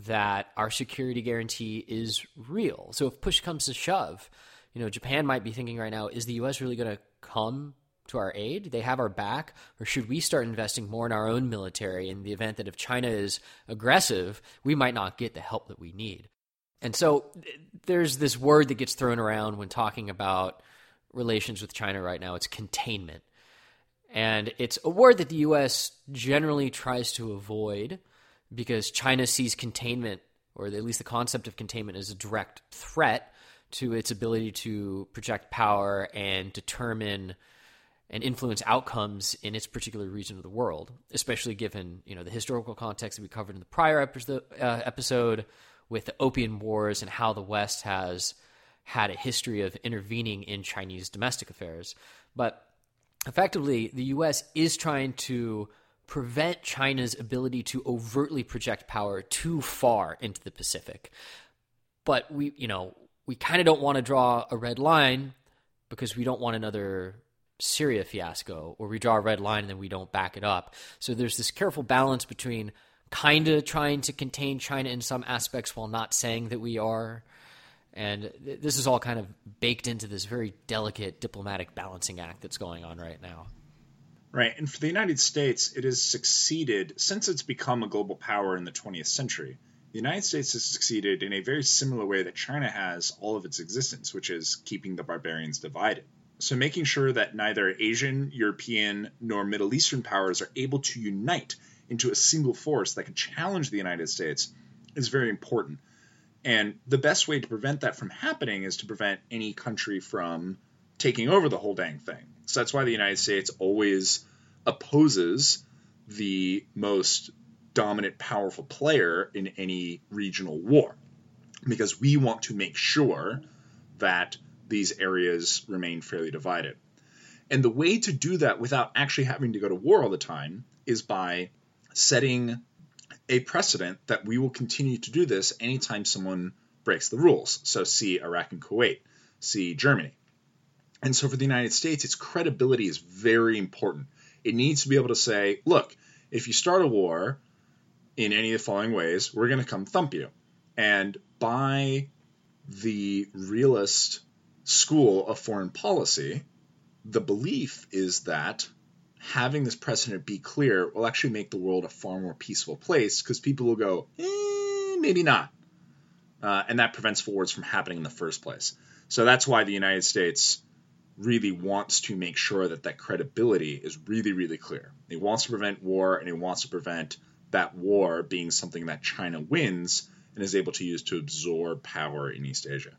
that our security guarantee is real. So if push comes to shove, you know, Japan might be thinking right now, is the US really going to come to our aid? They have our back, or should we start investing more in our own military in the event that if China is aggressive, we might not get the help that we need? And so there's this word that gets thrown around when talking about relations with China right now. It's containment. And it's a word that the U.S. generally tries to avoid because China sees containment, or at least the concept of containment, as a direct threat to its ability to project power and determine and influence outcomes in its particular region of the world, especially given you know the historical context that we covered in the prior episode, uh, episode with the Opium Wars and how the West has had a history of intervening in Chinese domestic affairs. But effectively, the U.S. is trying to prevent China's ability to overtly project power too far into the Pacific. But we, you know, we kind of don't want to draw a red line because we don't want another Syria fiasco or we draw a red line and then we don't back it up. So there's this careful balance between kind of trying to contain China in some aspects while not saying that we are and th- this is all kind of baked into this very delicate diplomatic balancing act that's going on right now. Right. And for the United States, it has succeeded since it's become a global power in the 20th century. The United States has succeeded in a very similar way that China has all of its existence, which is keeping the barbarians divided. So, making sure that neither Asian, European, nor Middle Eastern powers are able to unite into a single force that can challenge the United States is very important. And the best way to prevent that from happening is to prevent any country from taking over the whole dang thing. So that's why the United States always opposes the most dominant, powerful player in any regional war, because we want to make sure that these areas remain fairly divided. And the way to do that without actually having to go to war all the time is by setting a precedent that we will continue to do this anytime someone breaks the rules. So, see Iraq and Kuwait, see Germany. And so, for the United States, its credibility is very important. It needs to be able to say, look, if you start a war in any of the following ways, we're going to come thump you. And by the realist school of foreign policy, the belief is that having this precedent be clear will actually make the world a far more peaceful place because people will go, eh, maybe not. Uh, and that prevents wars from happening in the first place. So that's why the United States really wants to make sure that that credibility is really, really clear. It wants to prevent war and it wants to prevent that war being something that China wins and is able to use to absorb power in East Asia.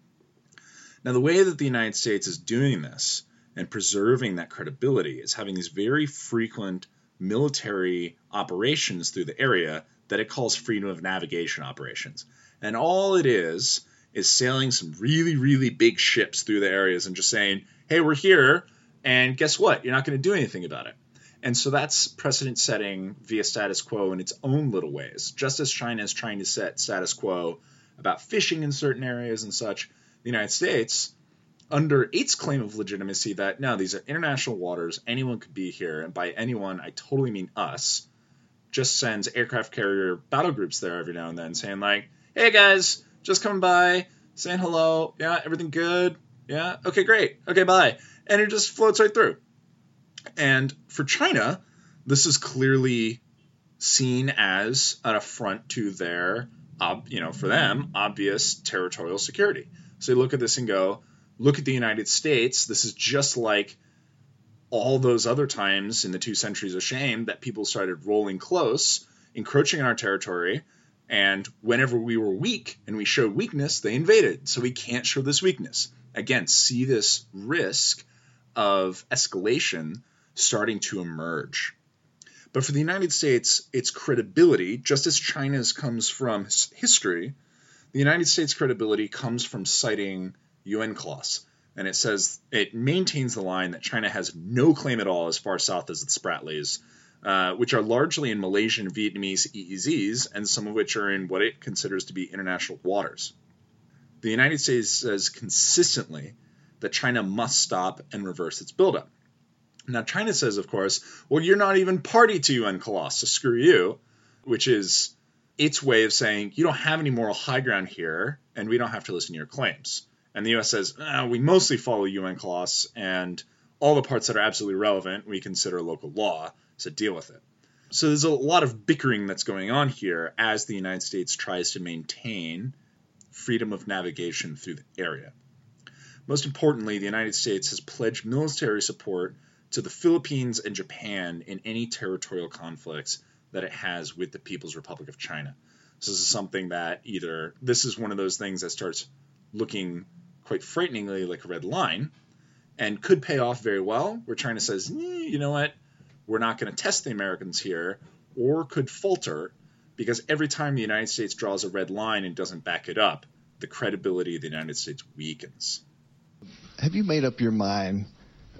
Now, the way that the United States is doing this and preserving that credibility is having these very frequent military operations through the area that it calls freedom of navigation operations. And all it is is sailing some really, really big ships through the areas and just saying, hey, we're here, and guess what? You're not going to do anything about it. And so that's precedent setting via status quo in its own little ways. Just as China is trying to set status quo about fishing in certain areas and such, the United States under its claim of legitimacy that no, these are international waters, anyone could be here, and by anyone, I totally mean us, just sends aircraft carrier battle groups there every now and then saying, like, hey guys, just coming by, saying hello, yeah, everything good, yeah, okay, great, okay, bye. And it just floats right through. And for China, this is clearly seen as an affront to their, you know, for them, obvious territorial security. So you look at this and go, look at the United States. This is just like all those other times in the two centuries of shame that people started rolling close, encroaching on our territory, and whenever we were weak and we showed weakness, they invaded. So we can't show this weakness. Again, see this risk of escalation starting to emerge. But for the United States, its credibility, just as China's comes from history, the United States' credibility comes from citing UNCLOS. And it says it maintains the line that China has no claim at all as far south as the Spratlys, uh, which are largely in Malaysian Vietnamese EEZs, and some of which are in what it considers to be international waters. The United States says consistently that China must stop and reverse its buildup. Now, China says, of course, well, you're not even party to UN UNCLOS, so screw you, which is its way of saying you don't have any moral high ground here, and we don't have to listen to your claims. And the U.S. says ah, we mostly follow UNCLOS, and all the parts that are absolutely relevant we consider local law to deal with it. So there's a lot of bickering that's going on here as the United States tries to maintain freedom of navigation through the area. Most importantly, the United States has pledged military support to the Philippines and Japan in any territorial conflicts that it has with the People's Republic of China. So this is something that either this is one of those things that starts looking quite frighteningly like a red line and could pay off very well, where China says, eh, you know what, we're not going to test the Americans here, or could falter because every time the United States draws a red line and doesn't back it up, the credibility of the United States weakens. Have you made up your mind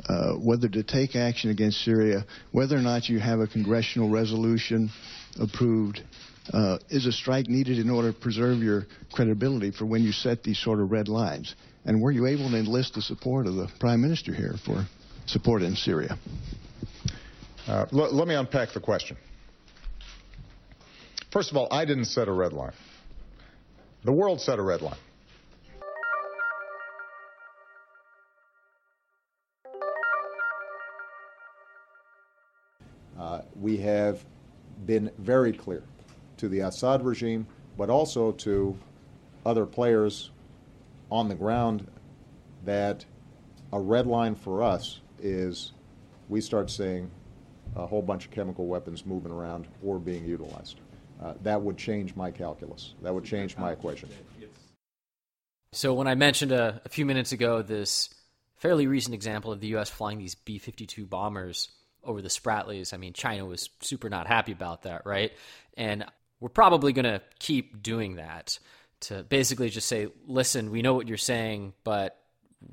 uh, whether to take action against Syria, whether or not you have a congressional resolution approved? Uh, is a strike needed in order to preserve your credibility for when you set these sort of red lines? And were you able to enlist the support of the Prime Minister here for support in Syria? Uh, let me unpack the question. First of all, I didn't set a red line. The world set a red line. Uh, we have been very clear to the Assad regime, but also to other players on the ground that a red line for us is we start seeing a whole bunch of chemical weapons moving around or being utilized. Uh, that would change my calculus. That would change my equation. So, when I mentioned a, a few minutes ago this fairly recent example of the U.S. flying these B 52 bombers over the Spratlys, I mean, China was super not happy about that, right? And we're probably going to keep doing that to basically just say, listen, we know what you're saying, but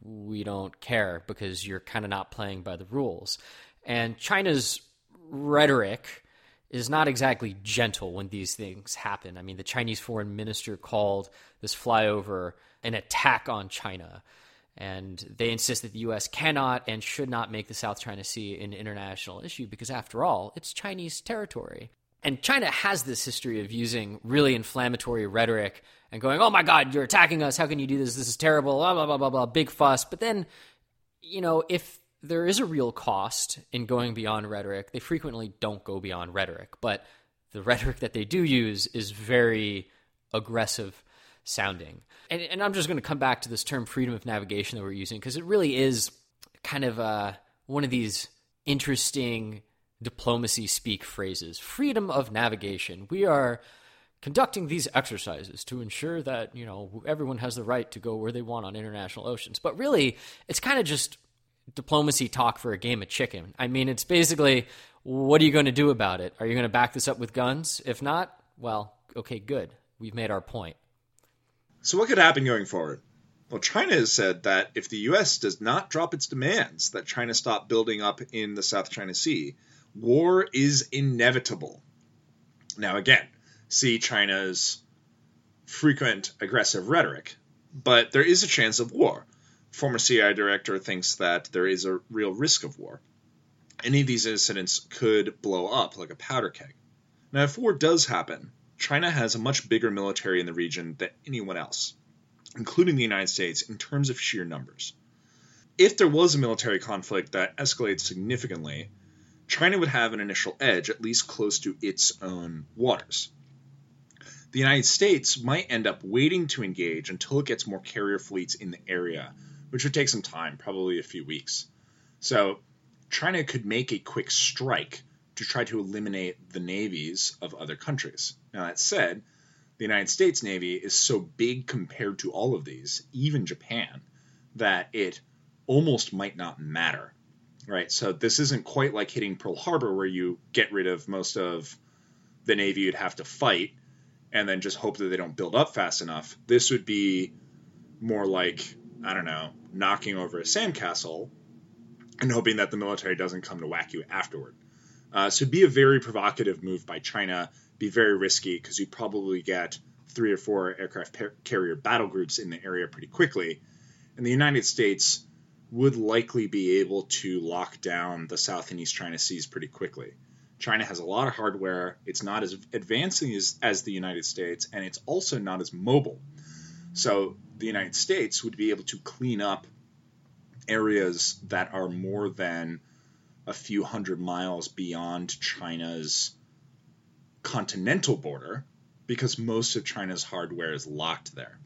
we don't care because you're kind of not playing by the rules. And China's rhetoric is not exactly gentle when these things happen. I mean, the Chinese foreign minister called this flyover an attack on China. And they insist that the U.S. cannot and should not make the South China Sea an international issue because, after all, it's Chinese territory. And China has this history of using really inflammatory rhetoric and going, oh my God, you're attacking us. How can you do this? This is terrible. Blah, blah, blah, blah, blah. Big fuss. But then, you know, if there is a real cost in going beyond rhetoric, they frequently don't go beyond rhetoric. But the rhetoric that they do use is very aggressive sounding. And, and I'm just going to come back to this term freedom of navigation that we're using because it really is kind of uh, one of these interesting diplomacy speak phrases. Freedom of navigation. We are conducting these exercises to ensure that, you know, everyone has the right to go where they want on international oceans. But really, it's kind of just diplomacy talk for a game of chicken. I mean, it's basically what are you going to do about it? Are you going to back this up with guns? If not, well, okay, good. We've made our point. So, what could happen going forward? Well, China has said that if the U.S. does not drop its demands that China stop building up in the South China Sea, war is inevitable. Now, again, see China's frequent aggressive rhetoric, but there is a chance of war. Former CIA director thinks that there is a real risk of war. Any of these incidents could blow up like a powder keg. Now, if war does happen, China has a much bigger military in the region than anyone else, including the United States, in terms of sheer numbers. If there was a military conflict that escalates significantly, China would have an initial edge, at least close to its own waters. The United States might end up waiting to engage until it gets more carrier fleets in the area which would take some time, probably a few weeks. So China could make a quick strike to try to eliminate the navies of other countries. Now, that said, the United States Navy is so big compared to all of these, even Japan, that it almost might not matter. Right? So this isn't quite like hitting Pearl Harbor where you get rid of most of the Navy you'd have to fight and then just hope that they don't build up fast enough. This would be more like, I don't know, knocking over a sandcastle and hoping that the military doesn't come to whack you afterward. Uh, so it'd be a very provocative move by China, be very risky because you'd probably get three or four aircraft par- carrier battle groups in the area pretty quickly. And the United States would likely be able to lock down the South and East China Seas pretty quickly. China has a lot of hardware. It's not as advancing as, as the United States, and it's also not as mobile. So the United States would be able to clean up areas that are more than a few hundred miles beyond China's continental border because most of China's hardware is locked there.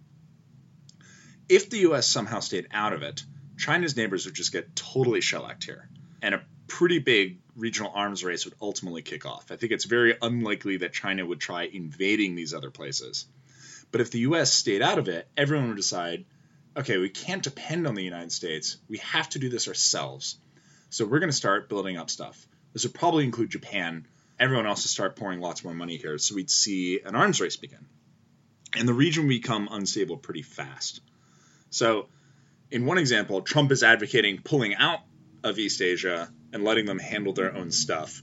If the US somehow stayed out of it, China's neighbors would just get totally shellacked here, and a pretty big regional arms race would ultimately kick off. I think it's very unlikely that China would try invading these other places. But if the US stayed out of it, everyone would decide okay, we can't depend on the United States. We have to do this ourselves. So we're going to start building up stuff. This would probably include Japan. Everyone else would start pouring lots more money here. So we'd see an arms race begin. And the region would become unstable pretty fast. So, in one example, Trump is advocating pulling out of East Asia and letting them handle their own stuff.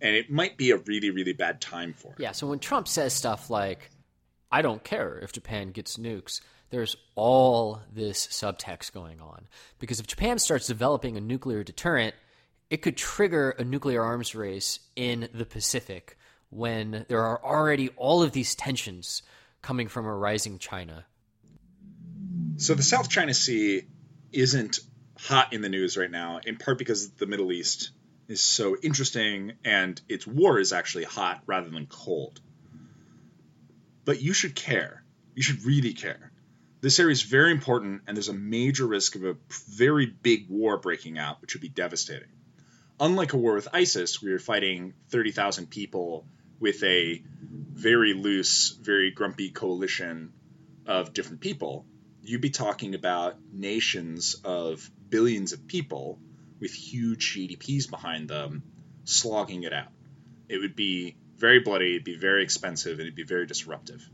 And it might be a really, really bad time for it. Yeah, so when Trump says stuff like, I don't care if Japan gets nukes, there's all this subtext going on. Because if Japan starts developing a nuclear deterrent, it could trigger a nuclear arms race in the Pacific when there are already all of these tensions coming from a rising China. So the South China Sea isn't hot in the news right now, in part because the Middle East is so interesting and its war is actually hot rather than cold. But you should care. You should really care. This area is very important, and there's a major risk of a very big war breaking out, which would be devastating. Unlike a war with ISIS, where you're fighting 30,000 people with a very loose, very grumpy coalition of different people, you'd be talking about nations of billions of people with huge GDPs behind them slogging it out. It would be very bloody, it'd be very expensive, and it'd be very disruptive.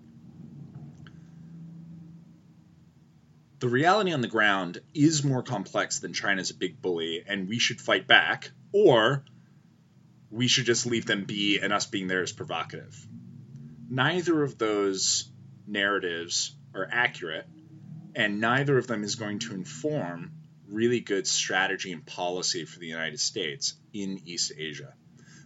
the reality on the ground is more complex than China's a big bully and we should fight back, or we should just leave them be and us being there is provocative. Neither of those narratives are accurate, and neither of them is going to inform really good strategy and policy for the United States in East Asia.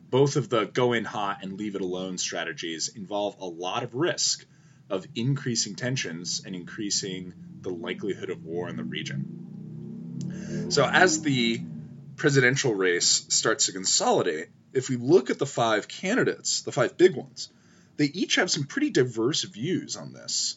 Both of the go in hot and leave it alone strategies involve a lot of risk of increasing tensions and increasing the likelihood of war in the region. So, as the presidential race starts to consolidate, if we look at the five candidates, the five big ones, they each have some pretty diverse views on this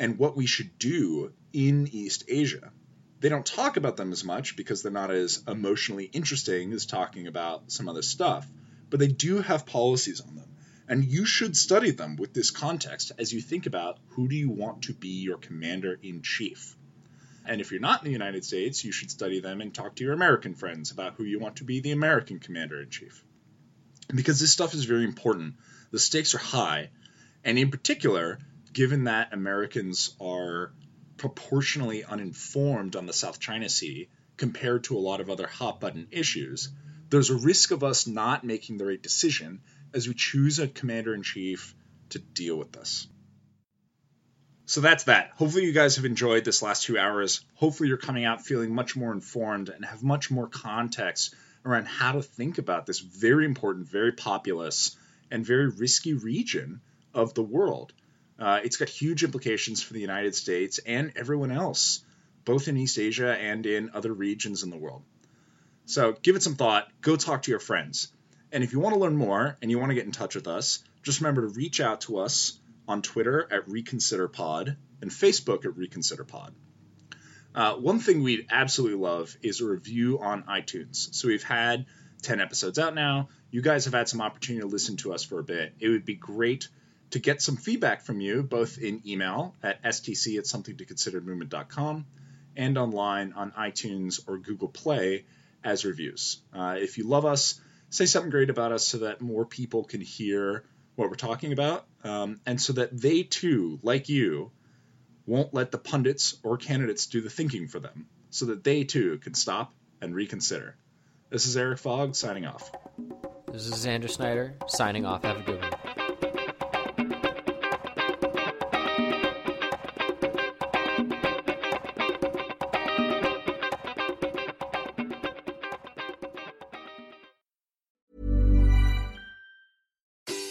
and what we should do in East Asia. They don't talk about them as much because they're not as emotionally interesting as talking about some other stuff, but they do have policies on them. And you should study them with this context as you think about who do you want to be your commander in chief. And if you're not in the United States, you should study them and talk to your American friends about who you want to be the American commander in chief. Because this stuff is very important. The stakes are high. And in particular, given that Americans are proportionally uninformed on the South China Sea compared to a lot of other hot button issues, there's a risk of us not making the right decision as we choose a commander in chief to deal with this. So that's that. Hopefully, you guys have enjoyed this last two hours. Hopefully, you're coming out feeling much more informed and have much more context around how to think about this very important, very populous, and very risky region of the world. Uh, it's got huge implications for the United States and everyone else, both in East Asia and in other regions in the world. So give it some thought. Go talk to your friends. And if you want to learn more and you want to get in touch with us, just remember to reach out to us on Twitter at ReconsiderPod and Facebook at ReconsiderPod. Uh, one thing we'd absolutely love is a review on iTunes. So we've had 10 episodes out now. You guys have had some opportunity to listen to us for a bit. It would be great to get some feedback from you, both in email at stc at somethingtoconsidermovement.com and online on iTunes or Google Play as reviews. Uh, if you love us, say something great about us so that more people can hear what we're talking about um, and so that they too, like you, won't let the pundits or candidates do the thinking for them so that they too can stop and reconsider. This is Eric Fogg signing off. This is Xander Snyder signing off. Have a good one.